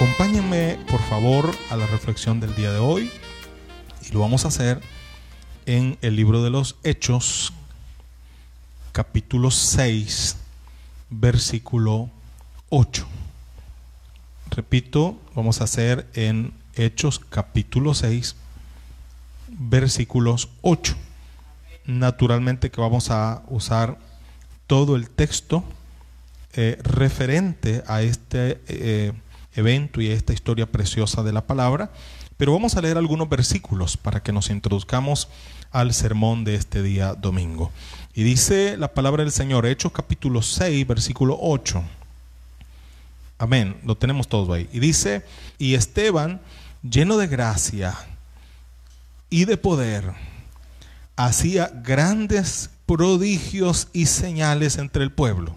Acompáñenme, por favor, a la reflexión del día de hoy. Y lo vamos a hacer en el libro de los Hechos, capítulo 6, versículo 8. Repito, vamos a hacer en Hechos capítulo 6, versículos 8. Naturalmente que vamos a usar todo el texto eh, referente a este eh, evento y esta historia preciosa de la palabra, pero vamos a leer algunos versículos para que nos introduzcamos al sermón de este día domingo. Y dice la palabra del Señor, Hechos capítulo 6, versículo 8. Amén, lo tenemos todos ahí. Y dice, y Esteban, lleno de gracia y de poder, hacía grandes prodigios y señales entre el pueblo.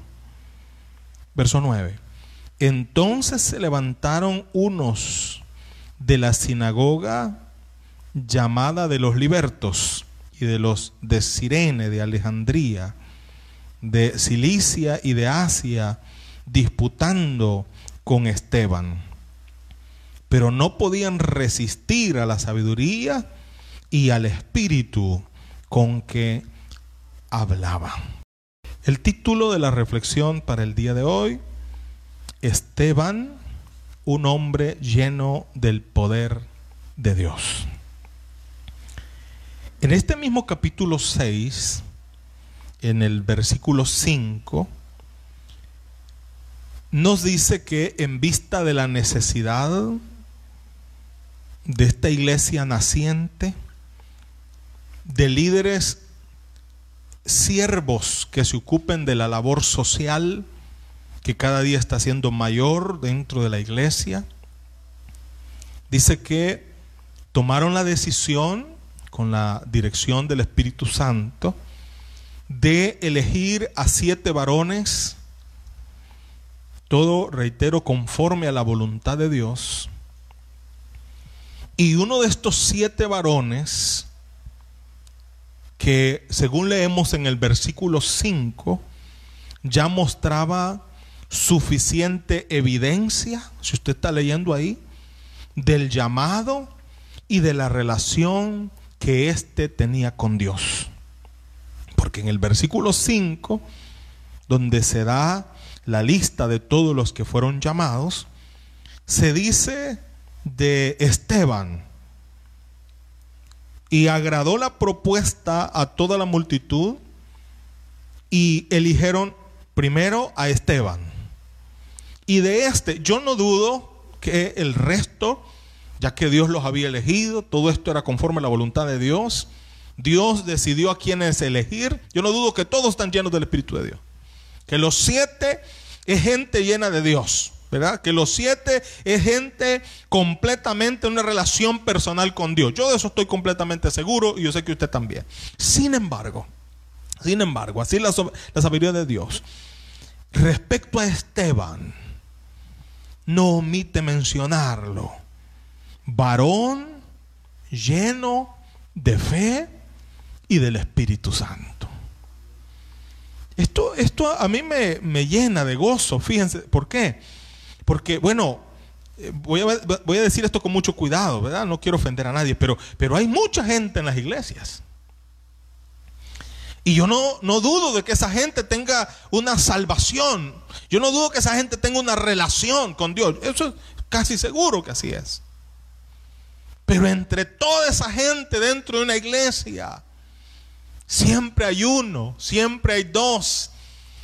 Verso 9. Entonces se levantaron unos de la sinagoga llamada de los libertos y de los de Sirene, de Alejandría, de Cilicia y de Asia, disputando con Esteban. Pero no podían resistir a la sabiduría y al espíritu con que hablaba. El título de la reflexión para el día de hoy, Esteban, un hombre lleno del poder de Dios. En este mismo capítulo 6, en el versículo 5, nos dice que en vista de la necesidad de esta iglesia naciente, de líderes siervos que se ocupen de la labor social que cada día está siendo mayor dentro de la iglesia, dice que tomaron la decisión con la dirección del Espíritu Santo, de elegir a siete varones, todo, reitero, conforme a la voluntad de Dios. Y uno de estos siete varones, que según leemos en el versículo 5, ya mostraba suficiente evidencia, si usted está leyendo ahí, del llamado y de la relación que éste tenía con Dios. Porque en el versículo 5, donde se da la lista de todos los que fueron llamados, se dice de Esteban, y agradó la propuesta a toda la multitud y eligieron primero a Esteban. Y de este, yo no dudo que el resto ya que Dios los había elegido, todo esto era conforme a la voluntad de Dios. Dios decidió a quienes elegir. Yo no dudo que todos están llenos del Espíritu de Dios. Que los siete es gente llena de Dios, ¿verdad? Que los siete es gente completamente en una relación personal con Dios. Yo de eso estoy completamente seguro y yo sé que usted también. Sin embargo, sin embargo, así la, la sabiduría de Dios. Respecto a Esteban, no omite mencionarlo varón lleno de fe y del Espíritu Santo. Esto, esto a mí me, llena de gozo, fíjense, ¿por qué? Porque, bueno, eh, voy a, voy a, decir esto con mucho cuidado, ¿verdad? No quiero ofender a nadie, pero, pero hay mucha gente en las iglesias. Y yo no, no dudo de que esa gente tenga una salvación. Yo no dudo que esa gente tenga una relación con Dios. Eso es casi seguro que así es. Pero entre toda esa gente dentro de una iglesia, siempre hay uno, siempre hay dos.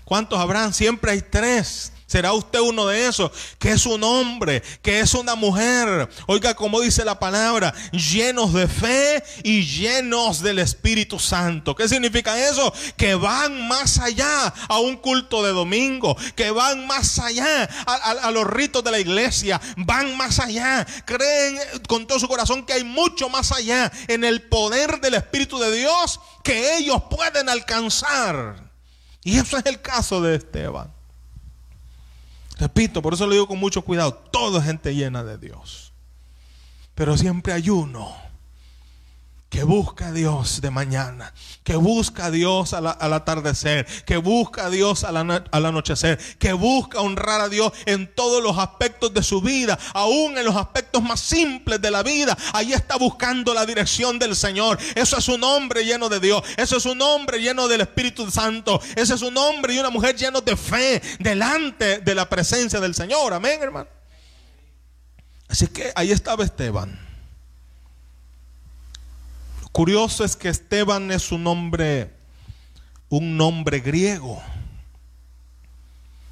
¿Cuántos habrán? Siempre hay tres. ¿Será usted uno de esos? Que es un hombre, que es una mujer. Oiga, como dice la palabra, llenos de fe y llenos del Espíritu Santo. ¿Qué significa eso? Que van más allá a un culto de domingo, que van más allá a, los ritos de la iglesia, van más allá. Creen con todo su corazón que hay mucho más allá en el poder del Espíritu de Dios que ellos pueden alcanzar. Y eso es el caso de Esteban. Repito, por eso lo digo con mucho cuidado. Todo es gente llena de Dios. Pero siempre hay uno que busca a Dios de mañana, que busca a Dios al, atardecer, que busca a Dios al, al, anochecer, que busca honrar a Dios en todos los aspectos de su vida, aún en los aspectos más simples de la vida. Ahí está buscando la dirección del Señor. Eso es un hombre lleno de Dios, eso es un hombre lleno del Espíritu Santo, ese es un hombre y una mujer llenos de fe delante de la presencia del Señor. Amén, hermano. Así que ahí estaba Esteban Curioso es que Esteban es un nombre, un nombre griego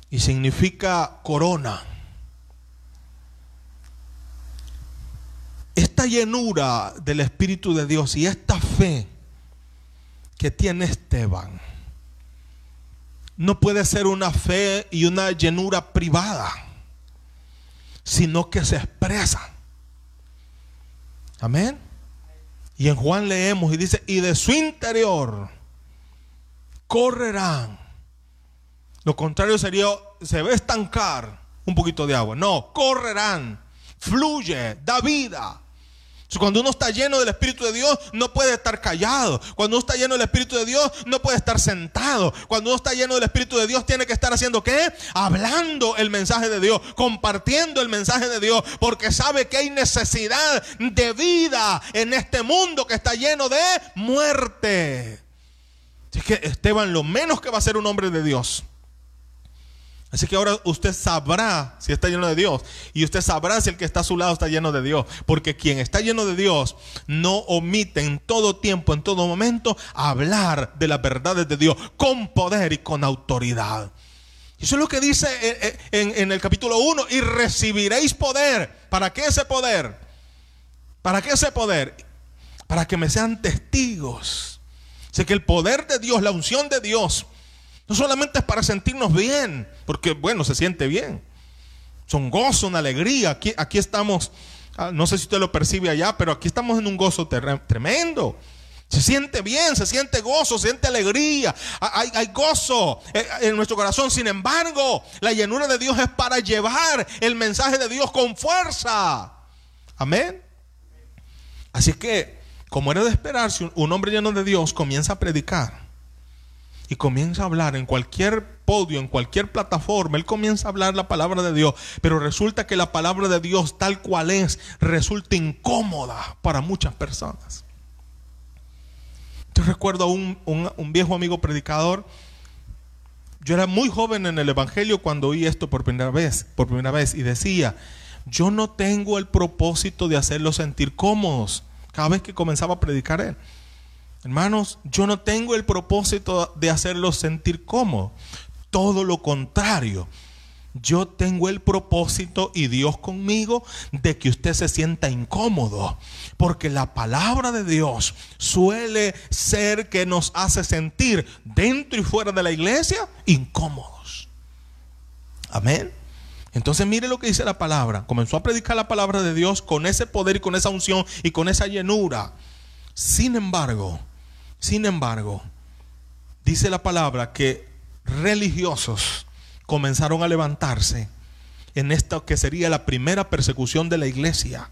y significa corona. Esta llenura del Espíritu de Dios y esta fe que tiene Esteban no puede ser una fe y una llenura privada, sino que se expresa. Amén. Y en Juan leemos y dice, y de su interior correrán. Lo contrario sería, se a estancar un poquito de agua. No, correrán, fluye, da vida. Cuando uno está lleno del Espíritu de Dios, no puede estar callado. Cuando uno está lleno del Espíritu de Dios, no puede estar sentado. Cuando uno está lleno del Espíritu de Dios, tiene que estar haciendo qué? Hablando el mensaje de Dios, compartiendo el mensaje de Dios, porque sabe que hay necesidad de vida en este mundo que está lleno de muerte. Así que Esteban, lo menos que va a ser un hombre de Dios Así que ahora usted sabrá si está lleno de Dios y usted sabrá si el que está a su lado está lleno de Dios. Porque quien está lleno de Dios no omite en todo tiempo, en todo momento, hablar de las verdades de Dios con poder y con autoridad. Eso es lo que dice en, en el capítulo 1, y recibiréis poder. ¿Para qué ese poder? ¿Para qué ese poder? Para que me sean testigos. Sé que el poder de Dios, la unción de Dios, no solamente es para sentirnos bien, porque bueno, se siente bien. Son gozo, una alegría. Aquí, estamos, ah, no sé si usted lo percibe allá, pero aquí estamos en un gozo tremendo. Se siente bien, se siente gozo, se siente alegría, hay, hay, gozo eh, en nuestro corazón. Sin embargo, la llenura de Dios es para llevar el mensaje de Dios con fuerza. Amén. Así que, como era de esperarse, un hombre lleno de Dios comienza a predicar y comienza a hablar en cualquier podio, en cualquier plataforma, él comienza a hablar la palabra de Dios, pero resulta que la palabra de Dios tal cual es, resulta incómoda para muchas personas. Yo recuerdo a un, viejo amigo predicador, yo era muy joven en el Evangelio cuando oí esto por primera vez, por primera vez, y decía, yo no tengo el propósito de hacerlos sentir cómodos cada vez que comenzaba a predicar él. Hermanos, yo no tengo el propósito de hacerlos sentir cómodos. Todo lo contrario. Yo tengo el propósito y Dios conmigo de que usted se sienta incómodo. Porque la palabra de Dios suele ser que nos hace sentir dentro y fuera de la iglesia incómodos. Amén. Entonces mire lo que dice la palabra. Comenzó a predicar la palabra de Dios con ese poder y con esa unción y con esa llenura. Sin embargo, sin embargo, dice la palabra que religiosos comenzaron a levantarse en esta que sería la primera persecución de la iglesia.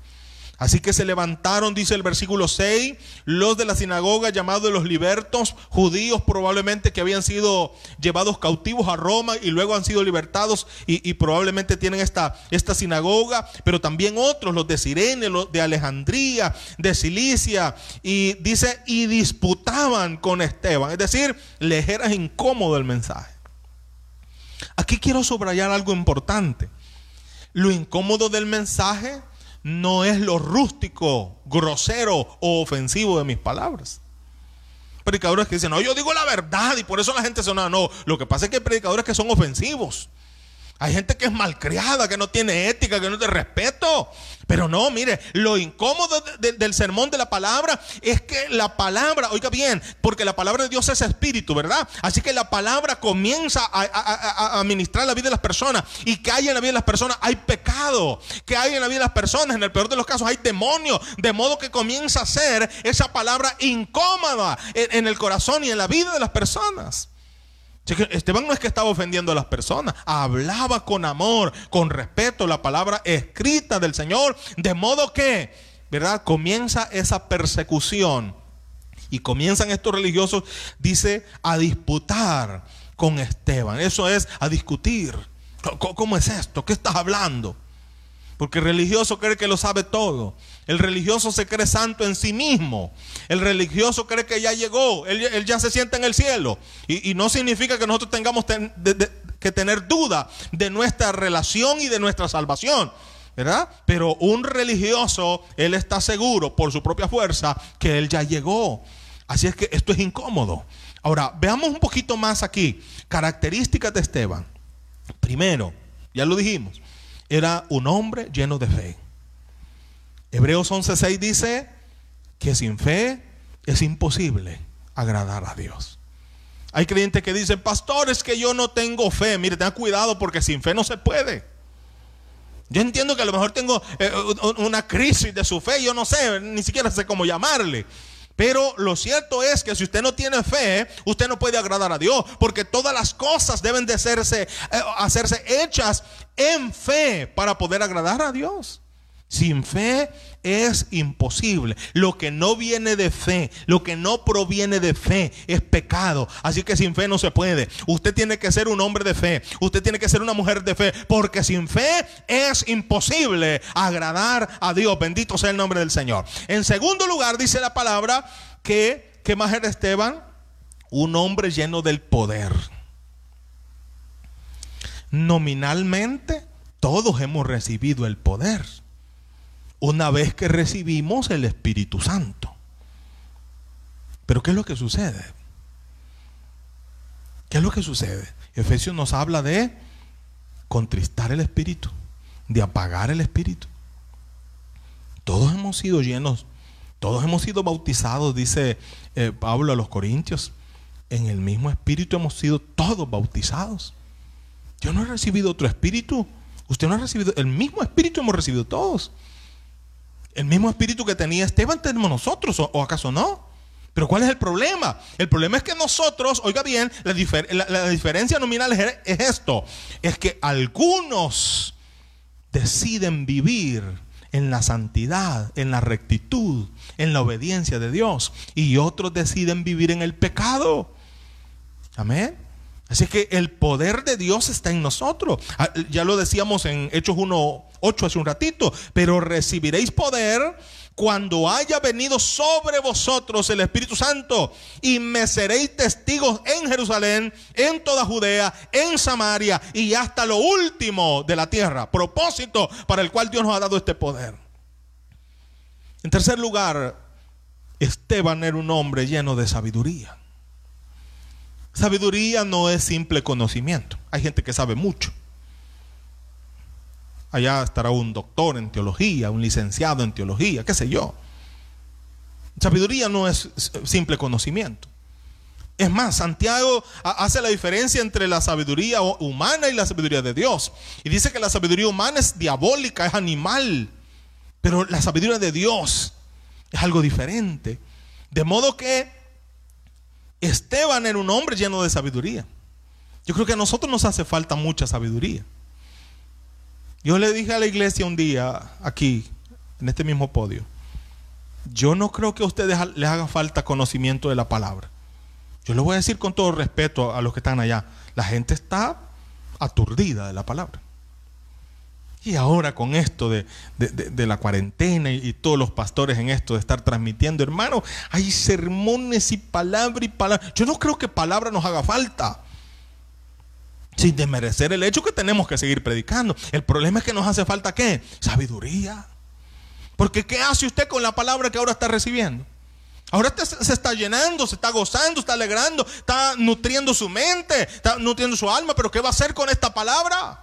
Así que se levantaron, dice el versículo 6, los de la sinagoga llamados los libertos, judíos probablemente que habían sido llevados cautivos a Roma y luego han sido libertados y, probablemente tienen esta, esta sinagoga, pero también otros, los de Sirene, los de Alejandría, de Cilicia, y dice, y disputaban con Esteban, es decir, les era incómodo el mensaje. Aquí quiero subrayar algo importante. Lo incómodo del mensaje no es lo rústico, grosero o ofensivo de mis palabras. Predicadores que dicen, no, yo digo la verdad y por eso la gente se no. No, lo que pasa es que hay predicadores que son ofensivos. Hay gente que es malcriada, que no tiene ética, que no tiene respeto. Pero no, mire, lo incómodo del sermón de la palabra es que la palabra, oiga bien, porque la palabra de Dios es espíritu, ¿verdad? Así que la palabra comienza a, administrar la vida de las personas. Y que hay en la vida de las personas hay pecado. Que hay en la vida de las personas, en el peor de los casos, hay demonio. De modo que comienza a ser esa palabra incómoda en el corazón y en la vida de las personas. Esteban no es que estaba ofendiendo a las personas, hablaba con amor, con respeto la palabra escrita del Señor, de modo que ¿verdad? Comienza esa persecución y comienzan estos religiosos, dice, a disputar con Esteban. Eso es a discutir. ¿Cómo es esto? ¿Qué estás hablando? Porque el religioso cree que lo sabe todo. El religioso se cree santo en sí mismo. El religioso cree que ya llegó. Él, ya se siente en el cielo. Y, no significa que nosotros tengamos que tener duda de nuestra relación y de nuestra salvación. ¿verdad? Pero un religioso, él está seguro por su propia fuerza que él ya llegó. Así es que esto es incómodo. Ahora, veamos un poquito más aquí. Características de Esteban. Primero, ya lo dijimos, era un hombre lleno de fe. Hebreos 11:6 dice que sin fe es imposible agradar a Dios. Hay creyentes que dicen, pastores, que yo no tengo fe. Mire, ten cuidado porque sin fe no se puede. Yo entiendo que a lo mejor tengo eh, una crisis de su fe, yo no sé, ni siquiera sé cómo llamarle. Pero lo cierto es que si usted no tiene fe, usted no puede agradar a Dios, porque todas las cosas deben de hacerse, eh, hacerse hechas en fe para poder agradar a Dios. Sin fe es imposible. Lo que no viene de fe, lo que no proviene de fe es pecado. Así que sin fe no se puede. Usted tiene que ser un hombre de fe. Usted tiene que ser una mujer de fe. Porque sin fe es imposible agradar a Dios. Bendito sea el nombre del Señor. En segundo lugar dice la palabra que, ¿qué más era Esteban? Un hombre lleno del poder. Nominalmente todos hemos recibido el poder una vez que recibimos el Espíritu Santo. Pero ¿qué es lo que sucede? ¿Qué es lo que sucede? Efesios nos habla de contristar el Espíritu, de apagar el Espíritu. Todos hemos sido llenos, todos hemos sido bautizados, dice eh, Pablo a los Corintios. En el mismo Espíritu hemos sido todos bautizados. Yo no he recibido otro Espíritu. Usted no ha recibido, el mismo Espíritu hemos recibido todos. El mismo espíritu que tenía Esteban tenemos nosotros, ¿o, acaso no? Pero ¿cuál es el problema? El problema es que nosotros, oiga bien, la, diferencia nominal es, es esto, es que algunos deciden vivir en la santidad, en la rectitud, en la obediencia de Dios, y otros deciden vivir en el pecado. Amén. Así que el poder de Dios está en nosotros. Ah, ya lo decíamos en Hechos 1.8 hace un ratito, pero recibiréis poder cuando haya venido sobre vosotros el Espíritu Santo y me seréis testigos en Jerusalén, en toda Judea, en Samaria y hasta lo último de la tierra. Propósito para el cual Dios nos ha dado este poder. En tercer lugar, Esteban era un hombre lleno de sabiduría. Sabiduría no es simple conocimiento. Hay gente que sabe mucho. Allá estará un doctor en teología, un licenciado en teología, qué sé yo. Sabiduría no es simple conocimiento. Es más, Santiago hace la diferencia entre la sabiduría humana y la sabiduría de Dios. Y dice que la sabiduría humana es diabólica, es animal. Pero la sabiduría de Dios es algo diferente. De modo que Esteban era un hombre lleno de sabiduría. Yo creo que a nosotros nos hace falta mucha sabiduría. Yo le dije a la iglesia un día, aquí, en este mismo podio, yo no creo que a ustedes les haga falta conocimiento de la palabra. Yo le voy a decir con todo respeto a los que están allá, la gente está aturdida de la palabra. Y ahora con esto de, la cuarentena y, todos los pastores en esto de estar transmitiendo, hermano, hay sermones y palabra y palabra. Yo no creo que palabra nos haga falta. Sin desmerecer el hecho que tenemos que seguir predicando. El problema es que nos hace falta qué? Sabiduría. Porque ¿qué hace usted con la palabra que ahora está recibiendo? Ahora usted se está llenando, se está gozando, está alegrando, está nutriendo su mente, está nutriendo su alma, pero ¿qué va a hacer con esta palabra?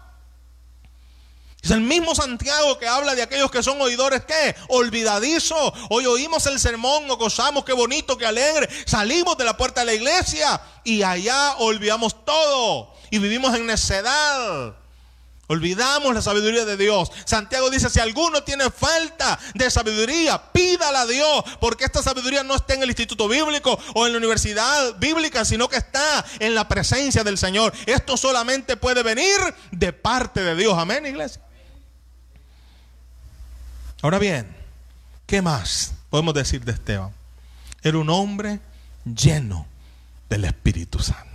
Es el mismo Santiago que habla de aquellos que son oidores, ¿qué? Olvidadizo. Hoy oímos el sermón, nos gozamos, qué bonito, qué alegre. Salimos de la puerta de la iglesia y allá olvidamos todo y vivimos en necedad. Olvidamos la sabiduría de Dios. Santiago dice, si alguno tiene falta de sabiduría, pídala a Dios, porque esta sabiduría no está en el instituto bíblico o en la universidad bíblica, sino que está en la presencia del Señor. Esto solamente puede venir de parte de Dios. Amén, iglesia. Ahora bien, ¿Qué más podemos decir de Esteban? Era un hombre lleno del Espíritu Santo.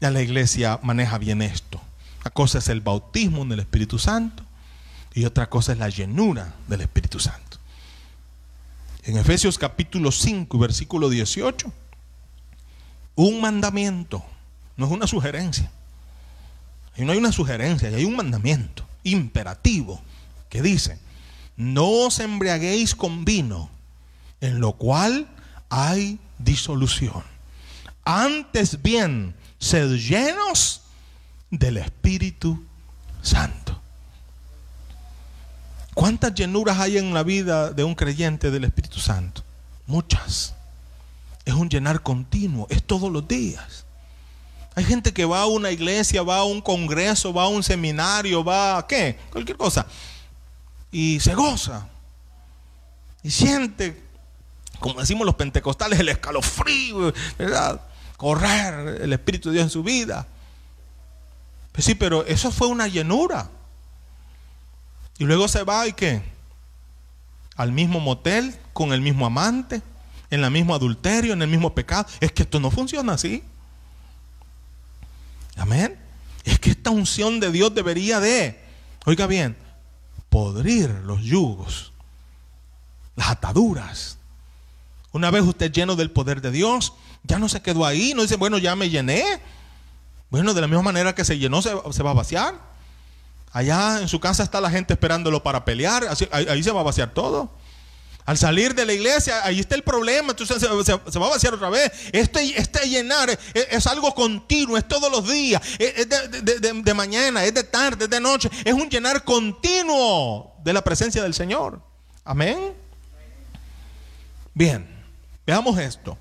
Ya la iglesia maneja bien esto. Una cosa es el bautismo en el Espíritu Santo y otra cosa es la llenura del Espíritu Santo. En Efesios capítulo 5, versículo 18, un mandamiento, no es una sugerencia. Y no hay una sugerencia, hay un mandamiento imperativo que dice, no os embriaguéis con vino, en lo cual hay disolución. Antes bien, sed llenos del Espíritu Santo. ¿Cuántas llenuras hay en la vida de un creyente del Espíritu Santo? Muchas. Es un llenar continuo, es todos los días. Hay gente que va a una iglesia, va a un congreso, va a un seminario, va a qué, cualquier cosa. Y se goza. Y siente, como decimos los pentecostales, el escalofrío, ¿verdad? Correr el Espíritu de Dios en su vida. Pues sí, pero eso fue una llenura. Y luego se va y qué? Al mismo motel, con el mismo amante, en el mismo adulterio, en el mismo pecado. Es que esto no funciona así. Amén. Es que esta unción de Dios debería de, oiga bien, podrir los yugos, las ataduras. Una vez usted lleno del poder de Dios, ya no se quedó ahí, no dice, bueno, ya me llené. Bueno, de la misma manera que se llenó, se, va a vaciar. Allá en su casa está la gente esperándolo para pelear, ahí se va a vaciar todo. Al salir de la iglesia, ahí está el problema, entonces se, va a vaciar otra vez. Este, este llenar es, algo continuo, es todos los días, es, de, mañana, es de tarde, es de noche, es un llenar continuo de la presencia del Señor. Amén. Bien, veamos esto.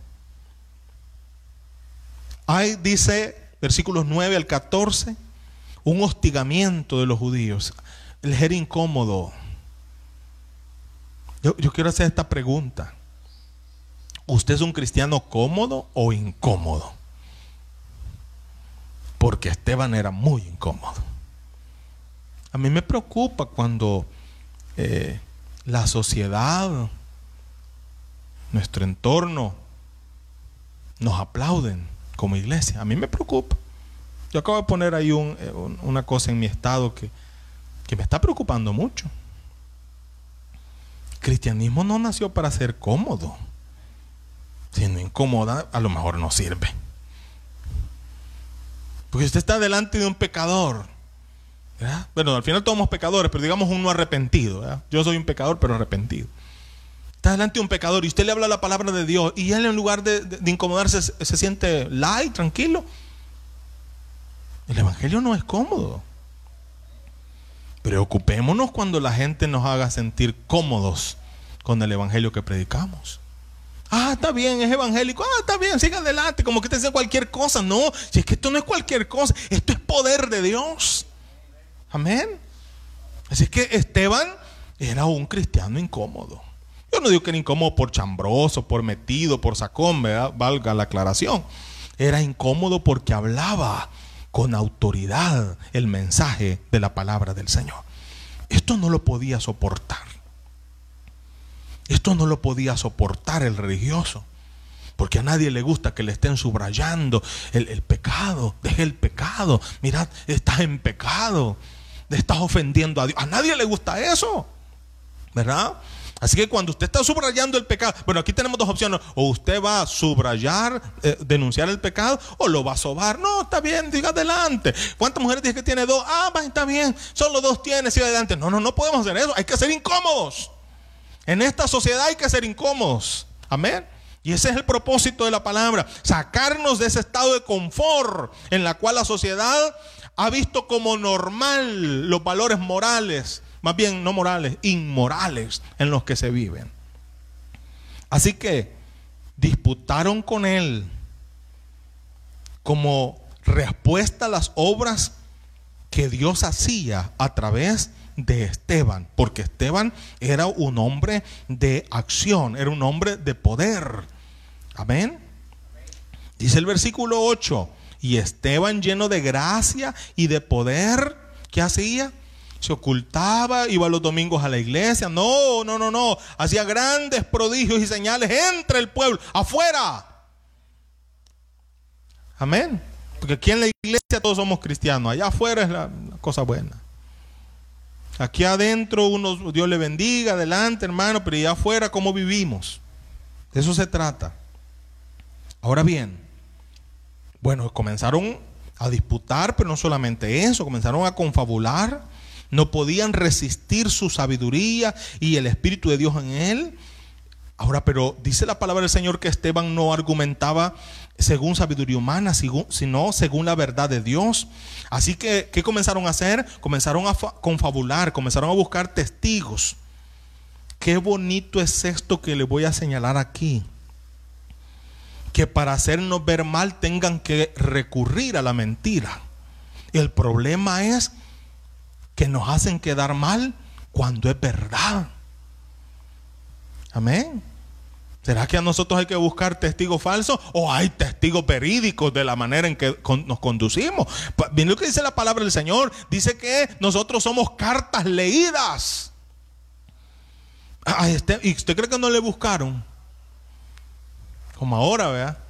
Hay, dice, versículos 9 al 14, un hostigamiento de los judíos. El ser incómodo yo, quiero hacer esta pregunta. ¿Usted es un cristiano cómodo o incómodo? Porque Esteban era muy incómodo. A mí me preocupa cuando eh, la sociedad, nuestro entorno, nos aplauden como iglesia. A mí me preocupa. Yo acabo de poner ahí eh, una cosa en mi estado que, que me está preocupando mucho cristianismo no nació para ser cómodo. Si no a lo mejor no sirve. Porque usted está delante de un pecador. Bueno, al final todos somos pecadores, pero digamos uno arrepentido. Yo soy un pecador, pero arrepentido. Está delante de un pecador y usted le habla la palabra de Dios y él en lugar de, incomodarse se siente light, tranquilo. El Evangelio no es cómodo. Preocupémonos cuando la gente nos haga sentir cómodos con el evangelio que predicamos. Ah, está bien, es evangélico. Ah, está bien, siga adelante. Como que te dice cualquier cosa. No, si es que esto no es cualquier cosa, esto es poder de Dios. Amén. Así que Esteban era un cristiano incómodo. Yo no digo que era incómodo por chambroso, por metido, por sacón, ¿verdad? valga la aclaración. Era incómodo porque hablaba con autoridad el mensaje de la palabra del Señor. Esto no lo podía soportar. Esto no lo podía soportar el religioso. Porque a nadie le gusta que le estén subrayando el, pecado. Deje el pecado. Mirad, estás en pecado. Estás ofendiendo a Dios. A nadie le gusta eso. ¿Verdad? Así que cuando usted está subrayando el pecado, bueno, aquí tenemos dos opciones. O usted va a subrayar, eh, denunciar el pecado, o lo va a sobar. No, está bien, diga adelante. ¿Cuántas mujeres dice que tiene dos? Ah, está bien. Solo dos tiene, siga adelante. No, no, no podemos hacer eso. Hay que ser incómodos. En esta sociedad hay que ser incómodos. Amén. Y ese es el propósito de la palabra. Sacarnos de ese estado de confort en la cual la sociedad ha visto como normal los valores morales más bien no morales, inmorales en los que se viven. Así que disputaron con él como respuesta a las obras que Dios hacía a través de Esteban, porque Esteban era un hombre de acción, era un hombre de poder. Amén. Dice el versículo 8, y Esteban lleno de gracia y de poder, ¿qué hacía? Se ocultaba, iba los domingos a la iglesia. No, no, no, no. Hacía grandes prodigios y señales entre el pueblo, afuera. Amén. Porque aquí en la iglesia todos somos cristianos. Allá afuera es la, cosa buena. Aquí adentro Dios le bendiga, adelante hermano, pero allá afuera cómo vivimos. De eso se trata. Ahora bien, bueno, comenzaron a disputar, pero no solamente eso, comenzaron a confabular, no podían resistir su sabiduría y el Espíritu de Dios en él. Ahora, pero dice la palabra del Señor que Esteban no argumentaba según sabiduría humana, sino según la verdad de Dios. Así que, ¿qué comenzaron a hacer? Comenzaron a confabular, comenzaron a buscar testigos. Qué bonito es esto que le voy a señalar aquí que para hacernos ver mal tengan que recurrir a la mentira. El problema es que nos hacen quedar mal cuando es verdad. Amén. ¿Será que a nosotros hay que buscar testigos falsos o hay testigos verídicos de la manera en que nos conducimos? Bien lo que dice la palabra del Señor. Dice que nosotros somos cartas leídas. Este, ¿Y usted cree que no le buscaron? Como ahora, ¿verdad?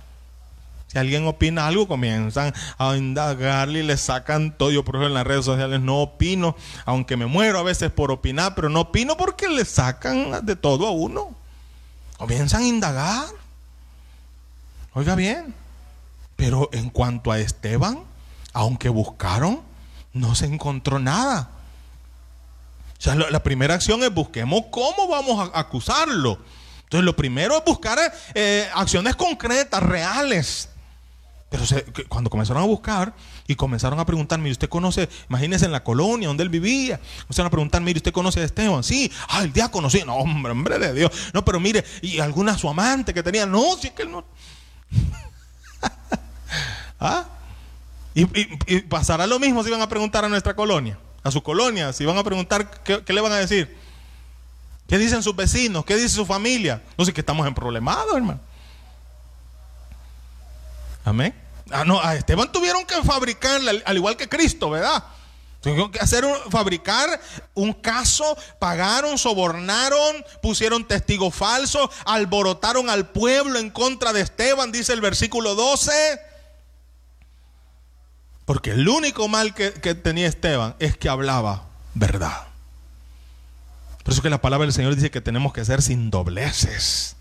Si alguien opina algo, comienzan a indagarle y le sacan todo. Yo, por ejemplo, en las redes sociales no opino, aunque me muero a veces por opinar, pero no opino porque le sacan de todo a uno. Comienzan a indagar. Oiga bien, pero en cuanto a Esteban, aunque buscaron, no se encontró nada. O sea, la primera acción es busquemos cómo vamos a acusarlo. Entonces lo primero es buscar eh, acciones concretas, reales. Pero cuando comenzaron a buscar y comenzaron a preguntar, mire, usted conoce, imagínese en la colonia donde él vivía, comenzaron a preguntar, mire, ¿usted conoce a Esteban? Sí, ah, el día conocí, no, hombre, hombre de Dios. No, pero mire, y alguna su amante que tenía, no, es que él no. ¿Ah? Y, pasará lo mismo si van a preguntar a nuestra colonia, a su colonia, si van a preguntar, ¿qué, qué le van a decir? ¿Qué dicen sus vecinos? ¿Qué dice su familia? No sé que estamos en problemados, hermano. Amén. Ah, no, a Esteban tuvieron que fabricar, al igual que Cristo, ¿verdad? Tuvieron que hacer fabricar un caso, pagaron, sobornaron, pusieron testigos falsos, alborotaron al pueblo en contra de Esteban, dice el versículo 12. Porque el único mal que tenía Esteban es que hablaba verdad. Por eso que la palabra del Señor dice que tenemos que ser sin dobleces.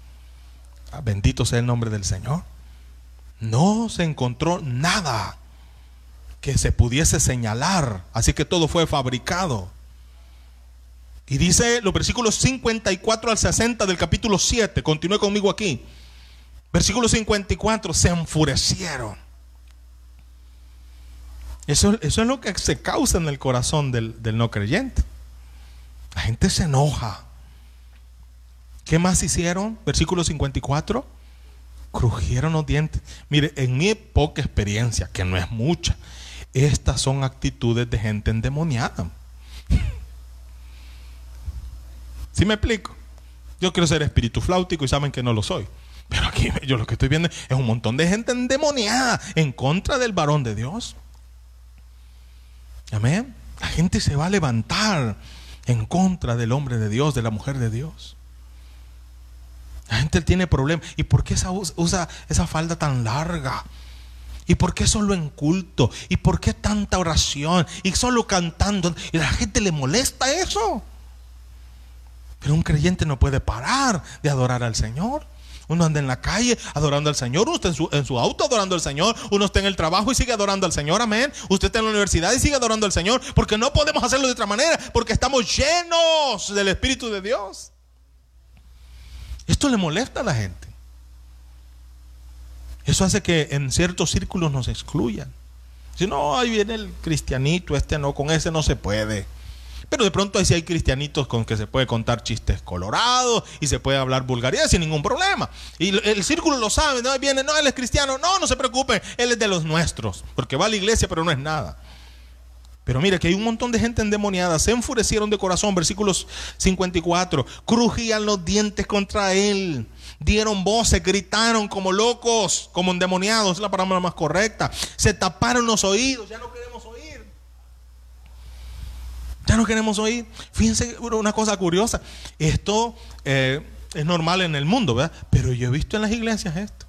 Ah, bendito sea el nombre del Señor. No se encontró nada que se pudiese señalar. Así que todo fue fabricado. Y dice los versículos 54 al 60 del capítulo 7. Continúe conmigo aquí. Versículo 54. Se enfurecieron. Eso, es lo que se causa en el corazón del, del no creyente. La gente se enoja. ¿Qué más hicieron? Versículo 54. Crujieron los dientes. Mire, en mi poca experiencia, que no es mucha, estas son actitudes de gente endemoniada. ¿Sí me explico? Yo quiero ser espíritu flautico y saben que no lo soy. Pero aquí yo lo que estoy viendo es un montón de gente endemoniada en contra del varón de Dios. Amén. La gente se va a levantar en contra del hombre de Dios, de la mujer de Dios. La gente tiene problemas. ¿Y por qué usa esa falda tan larga? ¿Y por qué solo en culto? ¿Y por qué tanta oración? ¿Y solo cantando? ¿Y la gente le molesta eso? Pero un creyente no puede parar de adorar al Señor. Uno anda en la calle adorando al Señor, está en su, en su, auto adorando al Señor, uno está en el trabajo y sigue adorando al Señor, amén. Usted está en la universidad y sigue adorando al Señor, porque no podemos hacerlo de otra manera, porque estamos llenos del Espíritu de Dios. Esto le molesta a la gente. Eso hace que en ciertos círculos nos excluyan. Si no, ahí viene el cristianito, este no, con ese no se puede. Pero de pronto ahí sí hay cristianitos con que se puede contar chistes colorados y se puede hablar vulgaridad sin ningún problema. Y el círculo lo sabe, no viene, no, él es cristiano, no, no se preocupe, él es de los nuestros, porque va a la iglesia pero no es nada. Pero mire que hay un montón de gente endemoniada, se enfurecieron de corazón, versículos 54, crujían los dientes contra él, dieron voces, gritaron como locos, como endemoniados, es la palabra más correcta, se taparon los oídos, ya no queremos Ya no queremos oír. Fíjense una cosa curiosa. Esto eh, es normal en el mundo, ¿verdad? Pero yo he visto en las iglesias esto.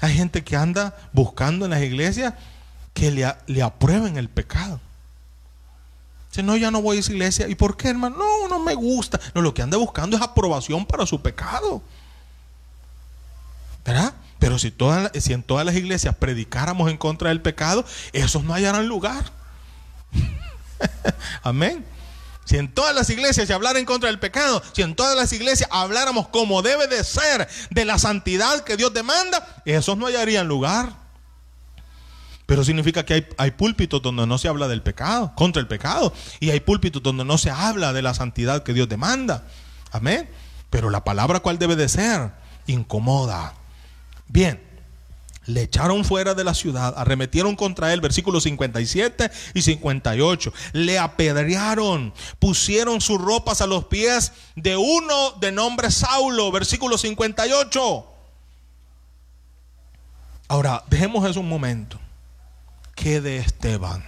Hay gente que anda buscando en las iglesias que le, aprueben el pecado. Dice, no, ya no voy a esa iglesia. ¿Y por qué, hermano? No, no me gusta. No, lo que anda buscando es aprobación para su pecado. ¿Verdad? Pero si, si en todas las iglesias predicáramos en contra del pecado, esos no hallarán lugar. Amén. Si en todas las iglesias se hablara en contra del pecado, si en todas las iglesias habláramos como debe de ser de la santidad que Dios demanda, esos no hallarían lugar. Pero significa que hay, hay púlpitos donde no se habla del pecado, contra el pecado, y hay púlpitos donde no se habla de la santidad que Dios demanda. Amén. Pero la palabra cuál debe de ser? Incomoda. Bien, le echaron fuera de la ciudad, arremetieron contra él, versículos 57 y 58. Le apedrearon, pusieron sus ropas a los pies de uno de nombre Saulo, versículo 58. Ahora, dejemos eso un momento. ¿Qué de Esteban?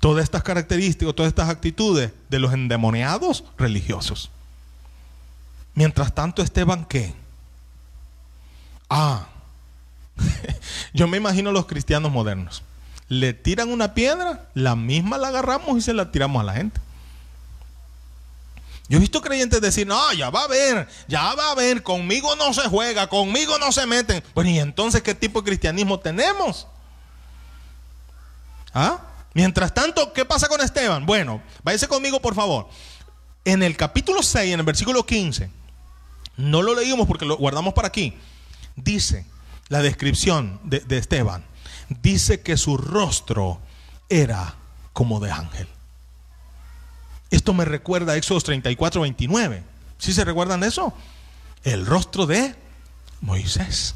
Todas estas características, todas estas actitudes de los endemoniados religiosos. Mientras tanto, Esteban, ¿qué? Ah, yo me imagino los cristianos modernos. Le tiran una piedra, la misma la agarramos y se la tiramos a la gente. Yo he visto creyentes decir, no, ya va a ver, ya va a ver, conmigo no se juega, conmigo no se meten. Bueno, ¿y entonces qué tipo de cristianismo tenemos? ¿Ah? Mientras tanto, ¿qué pasa con Esteban? Bueno, váyase conmigo por favor. En el capítulo 6, en el versículo 15, no lo leímos porque lo guardamos para aquí, dice, la descripción de, Esteban, dice que su rostro era como de ángel. Esto me recuerda a Éxodo 34, 29. ¿Sí se recuerdan eso? El rostro de Moisés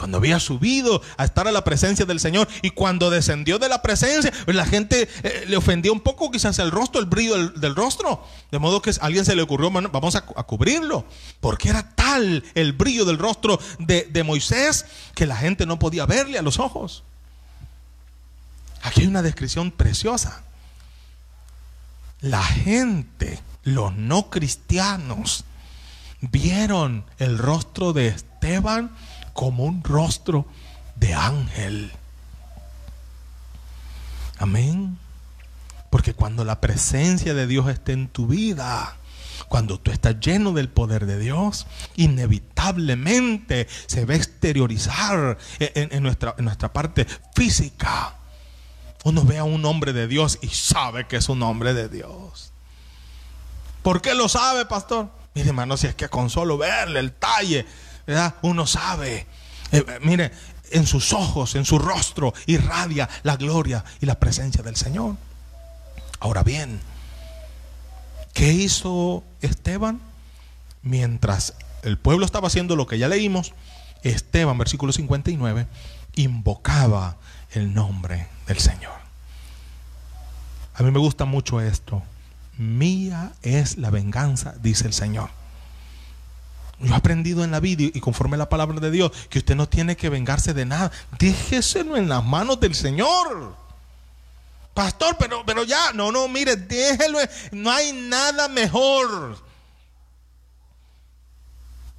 cuando había subido a estar a la presencia del Señor y cuando descendió de la presencia, pues la gente eh, le ofendió un poco quizás el rostro, el brillo del, rostro. De modo que a alguien se le ocurrió, vamos a, cubrirlo. Porque era tal el brillo del rostro de Moisés que la gente no podía verle a los ojos. Aquí hay una descripción preciosa. La gente, los no cristianos, vieron el rostro de Esteban como un rostro de ángel. Amén. Porque cuando la presencia de Dios esté en tu vida, cuando tú estás lleno del poder de Dios, inevitablemente se va a exteriorizar en, nuestra, en nuestra parte física. Uno ve a un hombre de Dios y sabe que es un hombre de Dios. ¿Por qué lo sabe, pastor? Mire, hermano, si es que con solo verle el talle, uno sabe. Eh, eh, mire, en sus ojos, en su rostro, irradia la gloria y la presencia del Señor. Ahora bien, ¿qué hizo Esteban? Mientras el pueblo estaba haciendo lo que ya leímos, Esteban, versículo 59, invocaba el nombre del Señor. A mí me gusta mucho esto. Mía es la venganza, dice el Señor. Yo he aprendido en la vida y conforme a la palabra de Dios que usted no tiene que vengarse de nada. Déjeselo en las manos del Señor. Pastor, pero, pero ya, no, no, mire, déjelo. No hay nada mejor.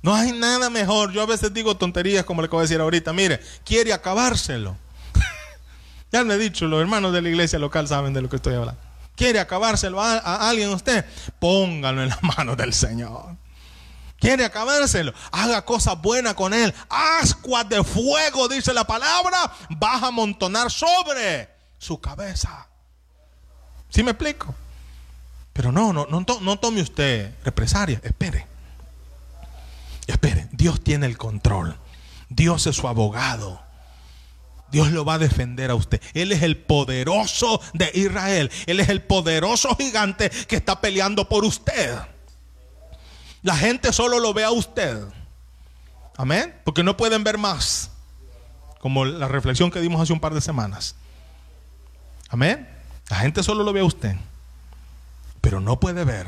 No hay nada mejor. Yo a veces digo tonterías como le acabo de decir ahorita. Mire, quiere acabárselo. ya me he dicho, los hermanos de la iglesia local saben de lo que estoy hablando. Quiere acabárselo a, a alguien usted, póngalo en las manos del Señor. Quiere acabárselo. Haga cosas buenas con él. Ascuas de fuego, dice la palabra, vas a amontonar sobre su cabeza. ¿Sí me explico? Pero no, no, no, no tome usted represalia. Espere. Espere. Dios tiene el control. Dios es su abogado. Dios lo va a defender a usted. Él es el poderoso de Israel. Él es el poderoso gigante que está peleando por usted. La gente solo lo ve a usted. Amén. Porque no pueden ver más. Como la reflexión que dimos hace un par de semanas. Amén. La gente solo lo ve a usted. Pero no puede ver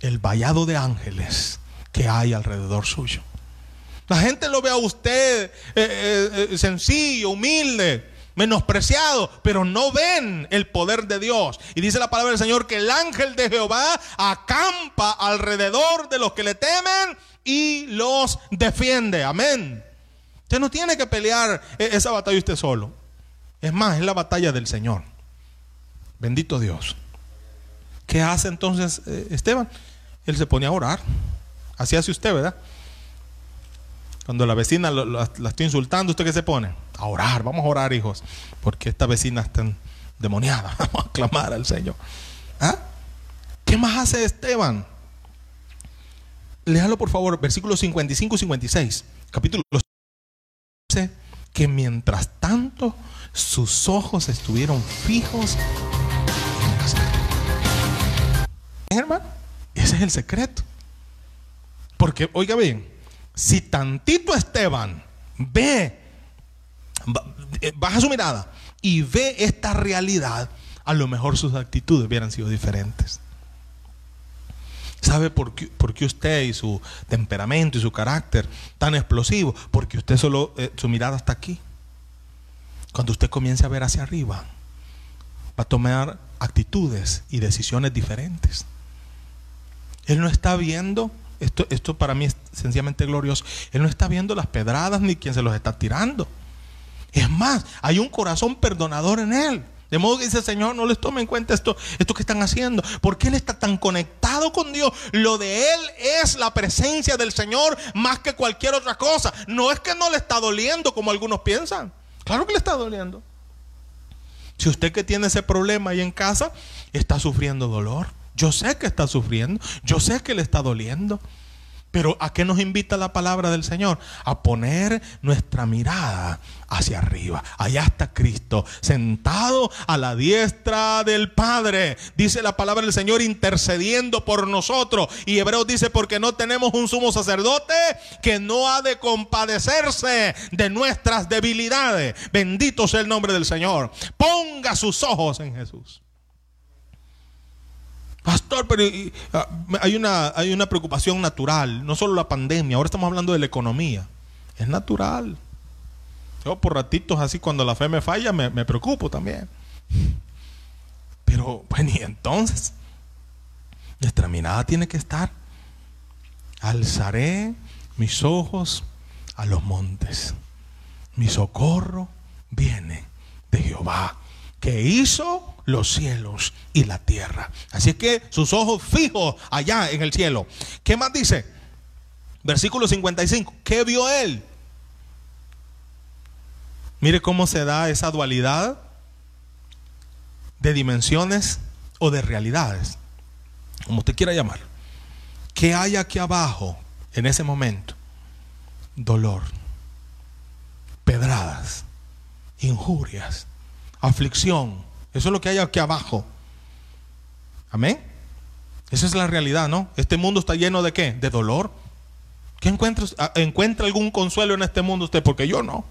el vallado de ángeles que hay alrededor suyo. La gente lo ve a usted eh, eh, eh, sencillo, humilde. Menospreciados, pero no ven el poder de Dios. Y dice la palabra del Señor que el ángel de Jehová acampa alrededor de los que le temen y los defiende. Amén. Usted no tiene que pelear e-, esa batalla usted solo. Es más, es la batalla del Señor. Bendito Dios. ¿Qué hace entonces eh, Esteban? Él se pone a orar. Así hace usted, ¿verdad? Cuando la vecina la está insultando, ¿usted qué se pone? A orar, vamos a orar, hijos, porque esta vecina está demoniada. Vamos a clamar al Señor. ¿Ah? ¿Qué más hace Esteban? Léalo por favor, versículos 55 y 56. Capítulo dice que mientras tanto sus ojos estuvieron fijos en hermano, ese es el secreto. Porque, oiga bien, si tantito Esteban ve, eh, baja su mirada y ve esta realidad, a lo mejor sus actitudes hubieran sido diferentes. ¿Sabe por qué, usted y su temperamento y su carácter tan explosivo? Porque usted solo, eh, su mirada está aquí. Cuando usted comience a ver hacia arriba, va a tomar actitudes y decisiones diferentes. Él no está viendo esto, esto para mí es sencillamente glorioso. Él no está viendo las pedradas ni quien se los está tirando. Es más, hay un corazón perdonador en él. De modo que dice, Señor, no les tome en cuenta esto, esto que están haciendo. Porque Él está tan conectado con Dios. Lo de Él es la presencia del Señor más que cualquier otra cosa. No es que no le está doliendo como algunos piensan. Claro que le está doliendo. Si usted que tiene ese problema ahí en casa está sufriendo dolor. Yo sé que está sufriendo, yo sé que le está doliendo. Pero ¿a qué nos invita la palabra del Señor? A poner nuestra mirada hacia arriba. Allá está Cristo, sentado a la diestra del Padre. Dice la palabra del Señor intercediendo por nosotros. Y Hebreos dice, porque no tenemos un sumo sacerdote que no ha de compadecerse de nuestras debilidades. Bendito sea el nombre del Señor. Ponga sus ojos en Jesús. Pastor, pero ah, hay, una, hay una preocupación natural, no solo la pandemia, ahora estamos hablando de la economía. Es natural. Yo por ratitos así cuando la fe me falla me, me preocupo también. Pero bueno, y entonces nuestra mirada tiene que estar. Alzaré mis ojos a los montes. Mi socorro viene de Jehová, que hizo los cielos y la tierra. Así que sus ojos fijos allá en el cielo. ¿Qué más dice? Versículo 55. ¿Qué vio él? Mire cómo se da esa dualidad de dimensiones o de realidades, como usted quiera llamar. ¿Qué hay aquí abajo en ese momento? Dolor, pedradas, injurias, aflicción, eso es lo que hay aquí abajo. Amén. Esa es la realidad, ¿no? Este mundo está lleno de qué? De dolor. ¿Qué encuentra, ah, encuentra algún consuelo en este mundo usted? Porque yo no.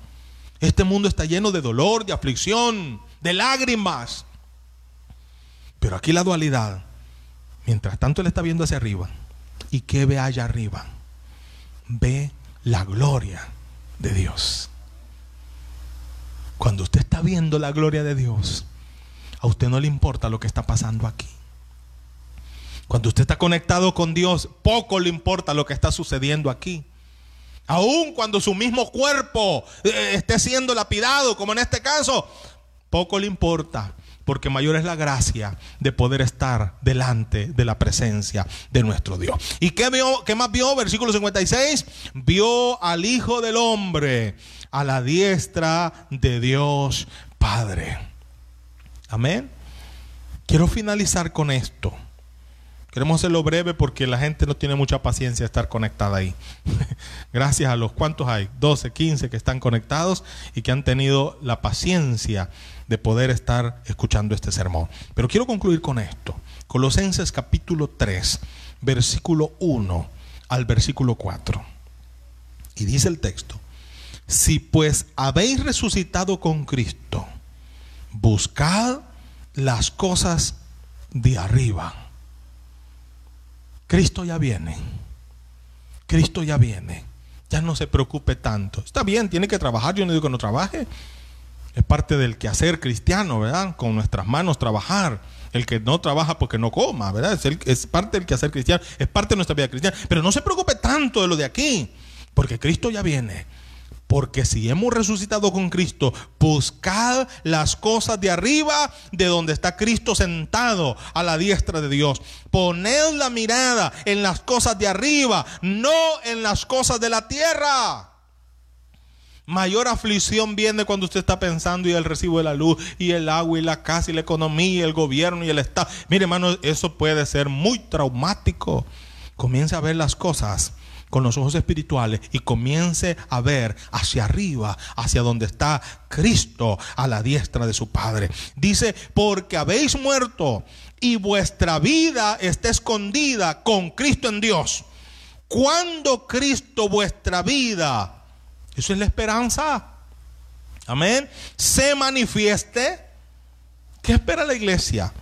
Este mundo está lleno de dolor, de aflicción, de lágrimas. Pero aquí la dualidad. Mientras tanto él está viendo hacia arriba. ¿Y qué ve allá arriba? Ve la gloria de Dios. Cuando usted está viendo la gloria de Dios, a usted no le importa lo que está pasando aquí. Cuando usted está conectado con Dios, poco le importa lo que está sucediendo aquí. Aun cuando su mismo cuerpo eh, esté siendo lapidado, como en este caso, poco le importa, porque mayor es la gracia de poder estar delante de la presencia de nuestro Dios. ¿Y qué, vio, qué más vio? Versículo 56, vio al Hijo del Hombre a la diestra de Dios Padre. Amén. Quiero finalizar con esto. Queremos hacerlo breve porque la gente no tiene mucha paciencia de estar conectada ahí. Gracias a los cuantos hay, 12, 15 que están conectados y que han tenido la paciencia de poder estar escuchando este sermón. Pero quiero concluir con esto. Colosenses capítulo 3, versículo 1 al versículo 4. Y dice el texto, si pues habéis resucitado con Cristo, buscad las cosas de arriba. Cristo ya viene. Cristo ya viene. Ya no se preocupe tanto. Está bien, tiene que trabajar. Yo no digo que no trabaje. Es parte del quehacer cristiano, ¿verdad? Con nuestras manos trabajar. El que no trabaja porque no coma, ¿verdad? Es, es parte del quehacer cristiano, es parte de nuestra vida cristiana. Pero no se preocupe tanto de lo de aquí, porque Cristo ya viene. Porque si hemos resucitado con Cristo, buscad las cosas de arriba, de donde está Cristo sentado a la diestra de Dios. Poned la mirada en las cosas de arriba, no en las cosas de la tierra. Mayor aflicción viene cuando usted está pensando y el recibo de la luz y el agua y la casa y la economía y el gobierno y el Estado. Mire hermano, eso puede ser muy traumático. Comience a ver las cosas con los ojos espirituales y comience a ver hacia arriba, hacia donde está Cristo a la diestra de su Padre. Dice, porque habéis muerto y vuestra vida está escondida con Cristo en Dios. Cuando Cristo vuestra vida, eso es la esperanza, amén, se manifieste, ¿qué espera la iglesia?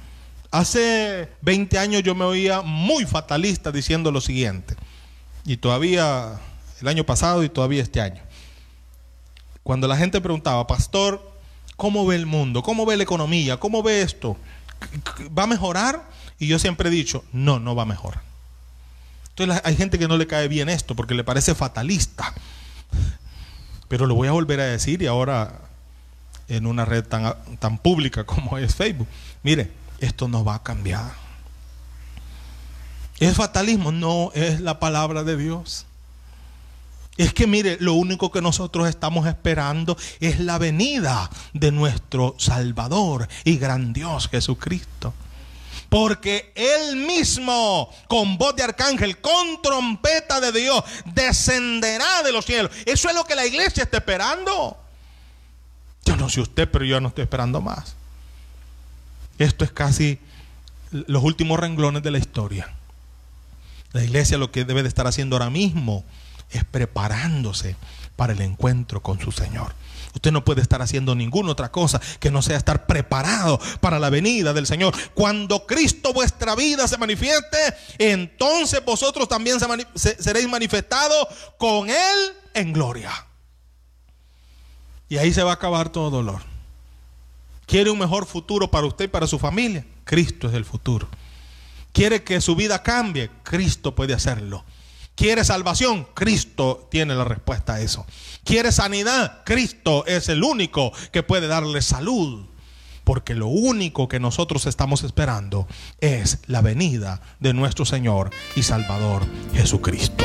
Hace 20 años yo me oía muy fatalista diciendo lo siguiente y todavía el año pasado y todavía este año. Cuando la gente preguntaba, pastor, ¿cómo ve el mundo? ¿Cómo ve la economía? ¿Cómo ve esto? ¿Va a mejorar? Y yo siempre he dicho, no, no va a mejorar. Entonces hay gente que no le cae bien esto porque le parece fatalista. Pero lo voy a volver a decir y ahora en una red tan, tan pública como es Facebook. Mire, esto no va a cambiar. ¿Es fatalismo? No, es la palabra de Dios. Es que mire, lo único que nosotros estamos esperando es la venida de nuestro Salvador y gran Dios Jesucristo. Porque Él mismo, con voz de arcángel, con trompeta de Dios, descenderá de los cielos. Eso es lo que la iglesia está esperando. Yo no sé usted, pero yo no estoy esperando más. Esto es casi los últimos renglones de la historia. La iglesia lo que debe de estar haciendo ahora mismo es preparándose para el encuentro con su Señor. Usted no puede estar haciendo ninguna otra cosa que no sea estar preparado para la venida del Señor. Cuando Cristo vuestra vida se manifieste, entonces vosotros también seréis manifestados con Él en gloria. Y ahí se va a acabar todo dolor. ¿Quiere un mejor futuro para usted y para su familia? Cristo es el futuro. ¿Quiere que su vida cambie? Cristo puede hacerlo. ¿Quiere salvación? Cristo tiene la respuesta a eso. ¿Quiere sanidad? Cristo es el único que puede darle salud. Porque lo único que nosotros estamos esperando es la venida de nuestro Señor y Salvador Jesucristo.